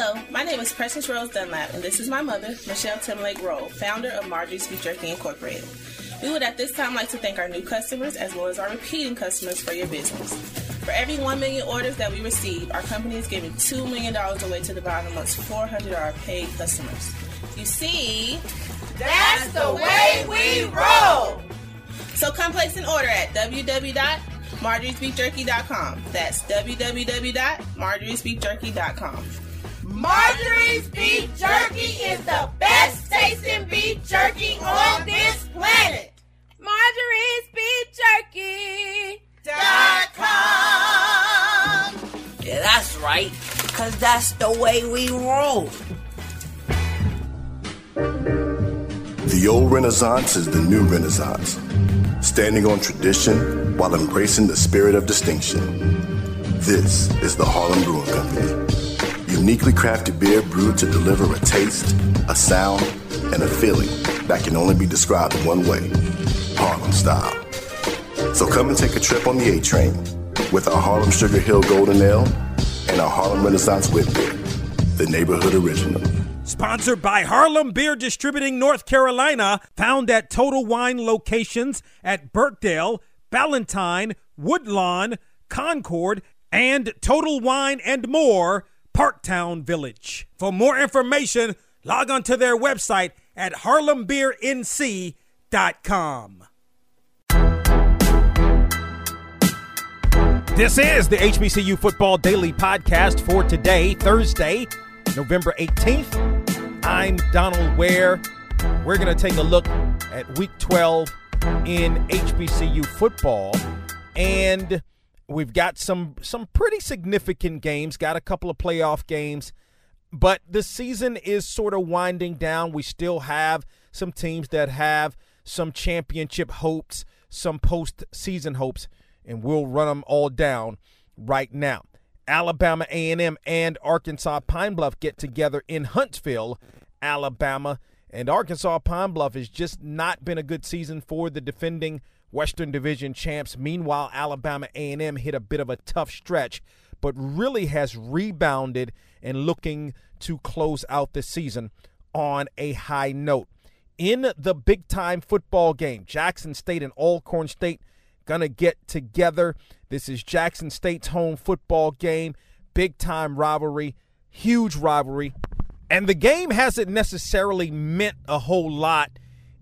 Hello, my name is Precious Rose Dunlap, and this is my mother, Michelle Timlake Roll, founder of Marjorie's Beef Jerky Incorporated. We would at this time like to thank our new customers as well as our repeating customers for your business. For every 1 million orders that we receive, our company is giving $2 million away to the bottom amongst 400 of our paid customers. You see, that's the way we roll. So come place an order at www.marjoriesbeefjerky.com. That's www.marjoriesbeefjerky.com. Marjorie's Beef Jerky is the best tasting beef jerky on this planet. Marjorie's Beef Jerky. Dot com. Yeah, that's right, because that's the way we roll. The old Renaissance is the new Renaissance, standing on tradition while embracing the spirit of distinction. This is the Harlem Brewing Company. Uniquely crafted beer brewed to deliver a taste, a sound, and a feeling that can only be described in one way Harlem style. So come and take a trip on the A train with our Harlem Sugar Hill Golden Ale and our Harlem Renaissance Wit Beer, the neighborhood original. Sponsored by Harlem Beer Distributing North Carolina, found at Total Wine locations at Birkdale, Ballantyne, Woodlawn, Concord, and Total Wine and more, Park Towne Village. For more information, log on to their website at harlembeernc.com. This is the HBCU Football Daily Podcast for today, Thursday, November 18th. I'm Donald Ware. We're going to take a look at week 12 in HBCU football. And we've got some some pretty significant games, got a couple of playoff games, but the season is sort of winding down. We still have some teams that have some championship hopes, some postseason hopes and we'll run them all down right now. Alabama A&M and Arkansas Pine Bluff get together in Huntsville, Alabama, and Arkansas Pine Bluff has just not been a good season for the defending Western Division champs. Meanwhile, Alabama A&M hit a bit of a tough stretch, but really has rebounded and looking to close out the season on a high note. In the big time football game, Jackson State and Alcorn State going to get together. This is Jackson State's home football game, big time rivalry, huge rivalry. And the game hasn't necessarily meant a whole lot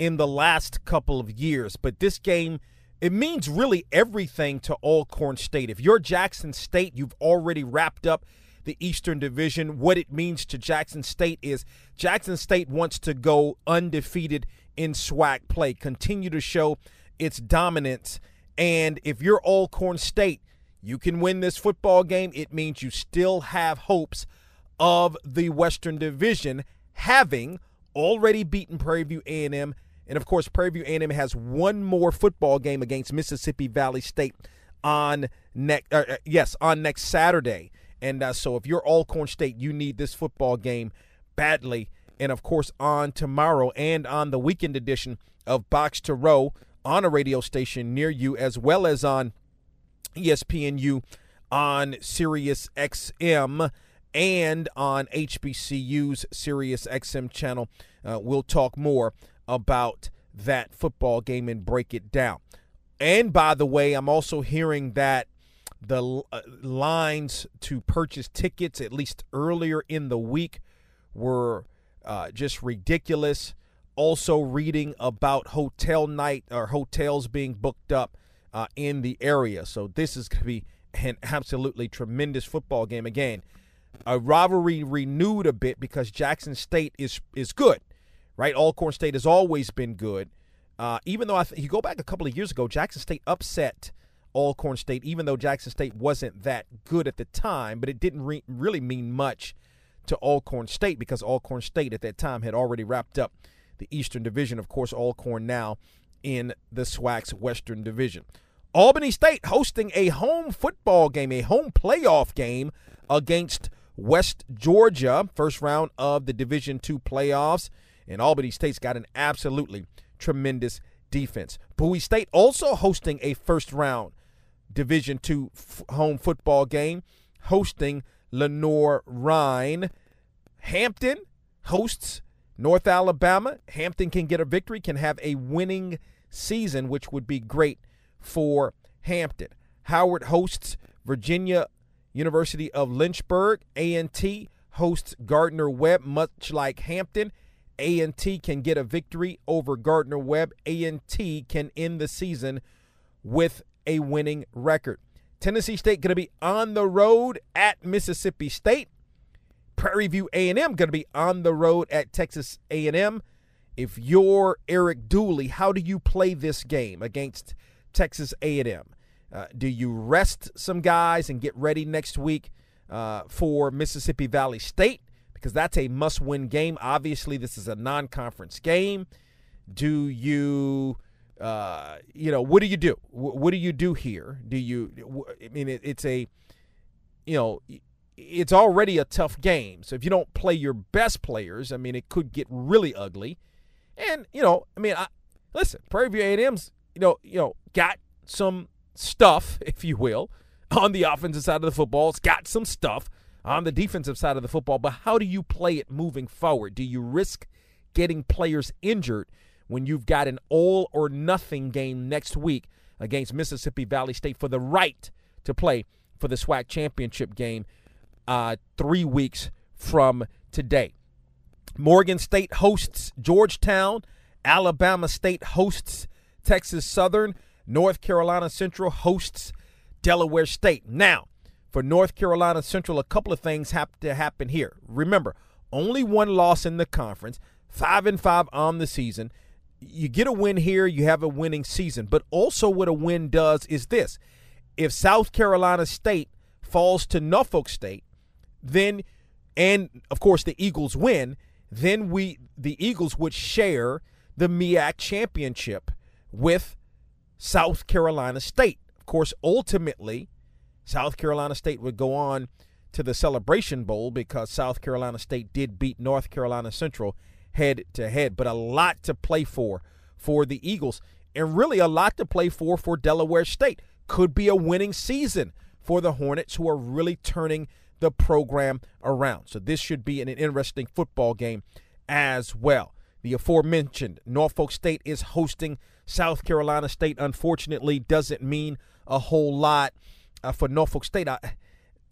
in the last couple of years, but this game it means really everything to Alcorn State. If you're Jackson State, you've already wrapped up the Eastern Division. What it means to Jackson State is Jackson State wants to go undefeated in SWAC play, continue to show its dominance and if you're Alcorn State, you can win this football game. It means you still have hopes of the Western Division, having already beaten Prairie View A&M, and of course, Prairie View A&M has one more football game against Mississippi Valley State on next. Uh, uh, yes, on next Saturday. And uh, so, if you're Alcorn State, you need this football game badly. And of course, on tomorrow and on the weekend edition of Box to Row, on a radio station near you, as well as on ESPNU on Sirius XM and on HBCU's Sirius XM channel. Uh, we'll talk more about that football game and break it down. And by the way, I'm also hearing that the uh, lines to purchase tickets, at least earlier in the week, were uh, just ridiculous also reading about hotel night or hotels being booked up uh, in the area. So this is going to be an absolutely tremendous football game. Again, a rivalry renewed a bit because Jackson State is is good, right? Alcorn State has always been good. Uh, even though I th- you go back a couple of years ago, Jackson State upset Alcorn State, even though Jackson State wasn't that good at the time, but it didn't re- really mean much to Alcorn State because Alcorn State at that time had already wrapped up the Eastern Division. Of course, Alcorn now in the SWAC's Western Division. Albany State hosting a home football game, a home playoff game against West Georgia, first round of the Division Two playoffs. And Albany State's got an absolutely tremendous defense. Bowie State also hosting a first round Division Two f- home football game, hosting Lenoir-Rhyne. Hampton hosts North Alabama. Hampton can get a victory, can have a winning season, which would be great for Hampton. Howard hosts Virginia University of Lynchburg. A&T hosts Gardner Webb, much like Hampton. A&T can get a victory over Gardner Webb. A&T can end the season with a winning record. Tennessee State going to be on the road at Mississippi State. Prairie View A&M going to be on the road at Texas A&M. If you're Eric Dooley, how do you play this game against Texas A&M? Uh, do you rest some guys and get ready next week uh, for Mississippi Valley State? Because that's a must win game. Obviously, this is a non conference game. Do you, uh, you know, what do you do? what do you do here? Do you, I mean, it, it's a, you know, it's already a tough game. So if you don't play your best players, I mean, it could get really ugly. And, you know, I mean, I, listen, Prairie View A&M's, you know, you know, got some stuff, if you will, on the offensive side of the football. It's got some stuff on the defensive side of the football. But how do you play it moving forward? Do you risk getting players injured when you've got an all or nothing game next week against Mississippi Valley State for the right to play for the SWAC championship game uh, three weeks from today? Morgan State hosts Georgetown. Alabama State hosts Texas Southern. North Carolina Central hosts Delaware State. Now, for North Carolina Central, a couple of things have to happen here. Remember, only one loss in the conference, five and five on the season. You get a win here, you have a winning season. But also, what a win does is this: if South Carolina State falls to Norfolk State, then, and of course the Eagles win, then we the Eagles would share the MEAC championship with South Carolina State. Of course, ultimately, South Carolina State would go on to the Celebration Bowl because South Carolina State did beat North Carolina Central head to head. But a lot to play for for the Eagles, and really a lot to play for for Delaware State. Could be a winning season for the Hornets, who are really turning the program around. So this should be an interesting football game as well. The aforementioned Norfolk State is hosting South Carolina State. Unfortunately, doesn't mean a whole lot uh, for Norfolk State. I,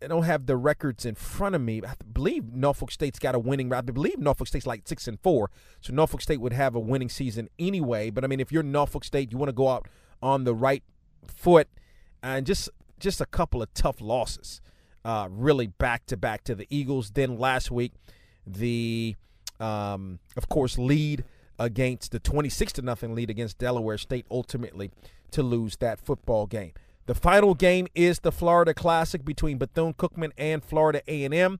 I, don't have the records in front of me. I believe Norfolk State's got a winning. I believe Norfolk State's like six and four, so Norfolk State would have a winning season anyway. But I mean, if you're Norfolk State, you want to go out on the right foot, and just just a couple of tough losses, uh, really back to back to the Eagles. Then last week, the um, of course, lead against the 26 to nothing lead against Delaware State ultimately to lose that football game. The final game is the Florida Classic between Bethune-Cookman and Florida A&M.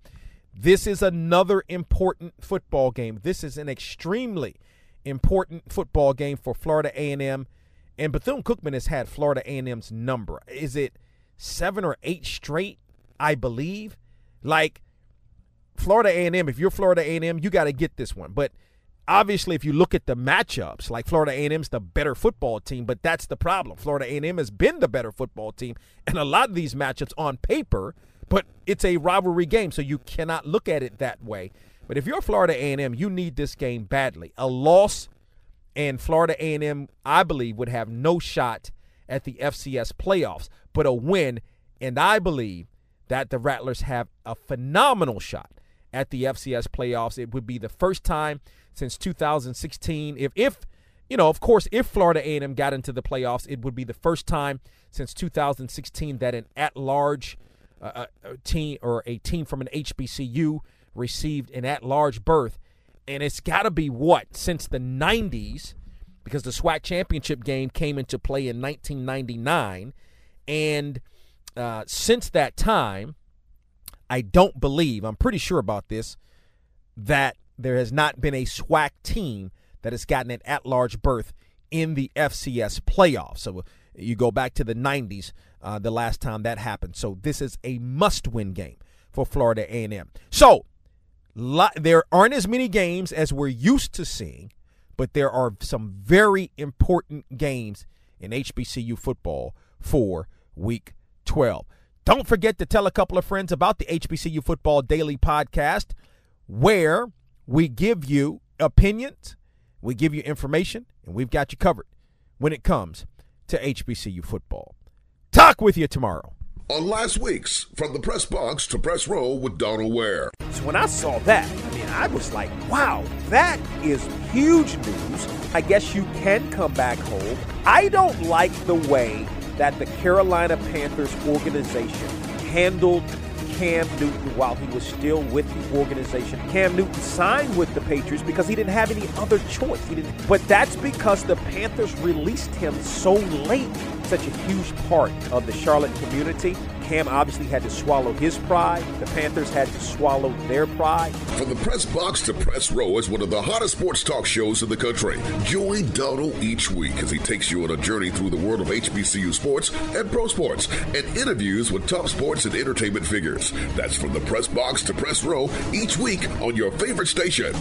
This is another important football game. This is an extremely important football game for Florida A&M and Bethune-Cookman has had Florida A&M's number. Is it 7 or 8 straight, I believe? Like Florida A&M, if you're Florida A&M, you got to get this one. But obviously, if you look at the matchups, like Florida A&M's the better football team, but that's the problem. Florida A&M has been the better football team, and a lot of these matchups on paper, but it's a rivalry game, so you cannot look at it that way. But if you're Florida A&M, you need this game badly. A loss, and Florida A&M, I believe, would have no shot at the FCS playoffs, but a win, and I believe that the Rattlers have a phenomenal shot at the FCS playoffs. It would be the first time since 2016. If, if you know, of course, if Florida A&M got into the playoffs, it would be the first time since 2016 that an at-large uh, uh team or a team from an HBCU received an at-large berth. And it's got to be what since the 90s, because the SWAC championship game came into play in 1999, and uh, since that time, I don't believe, I'm pretty sure about this, that there has not been a SWAC team that has gotten an at large berth in the FCS playoffs. So you go back to the 90s, uh, the last time that happened. So this is a must win game for Florida A&M. So there aren't as many games as we're used to seeing, but there are some very important games in HBCU football for week 12. Don't forget to tell a couple of friends about the HBCU Football Daily podcast. where we give you opinions, we give you information, and we've got you covered when it comes to HBCU football. Talk with you tomorrow. On last week's From the Press Box to Press Row with Donald Ware. So when I saw that, I mean, I was like, wow, that is huge news. I guess you can come back home. I don't like the way that the Carolina Panthers organization handled Cam Newton while he was still with the organization. Cam Newton signed with the Patriots because he didn't have any other choice. He didn't, but that's because the Panthers released him so late. Such a huge part of the Charlotte community. Cam obviously had to swallow his pride. The Panthers had to swallow their pride. From the press box to press row is one of the hottest sports talk shows in the country. Join Donald each week as he takes you on a journey through the world of HBCU sports and pro sports and interviews with top sports and entertainment figures. That's from the press box to press row each week on your favorite station.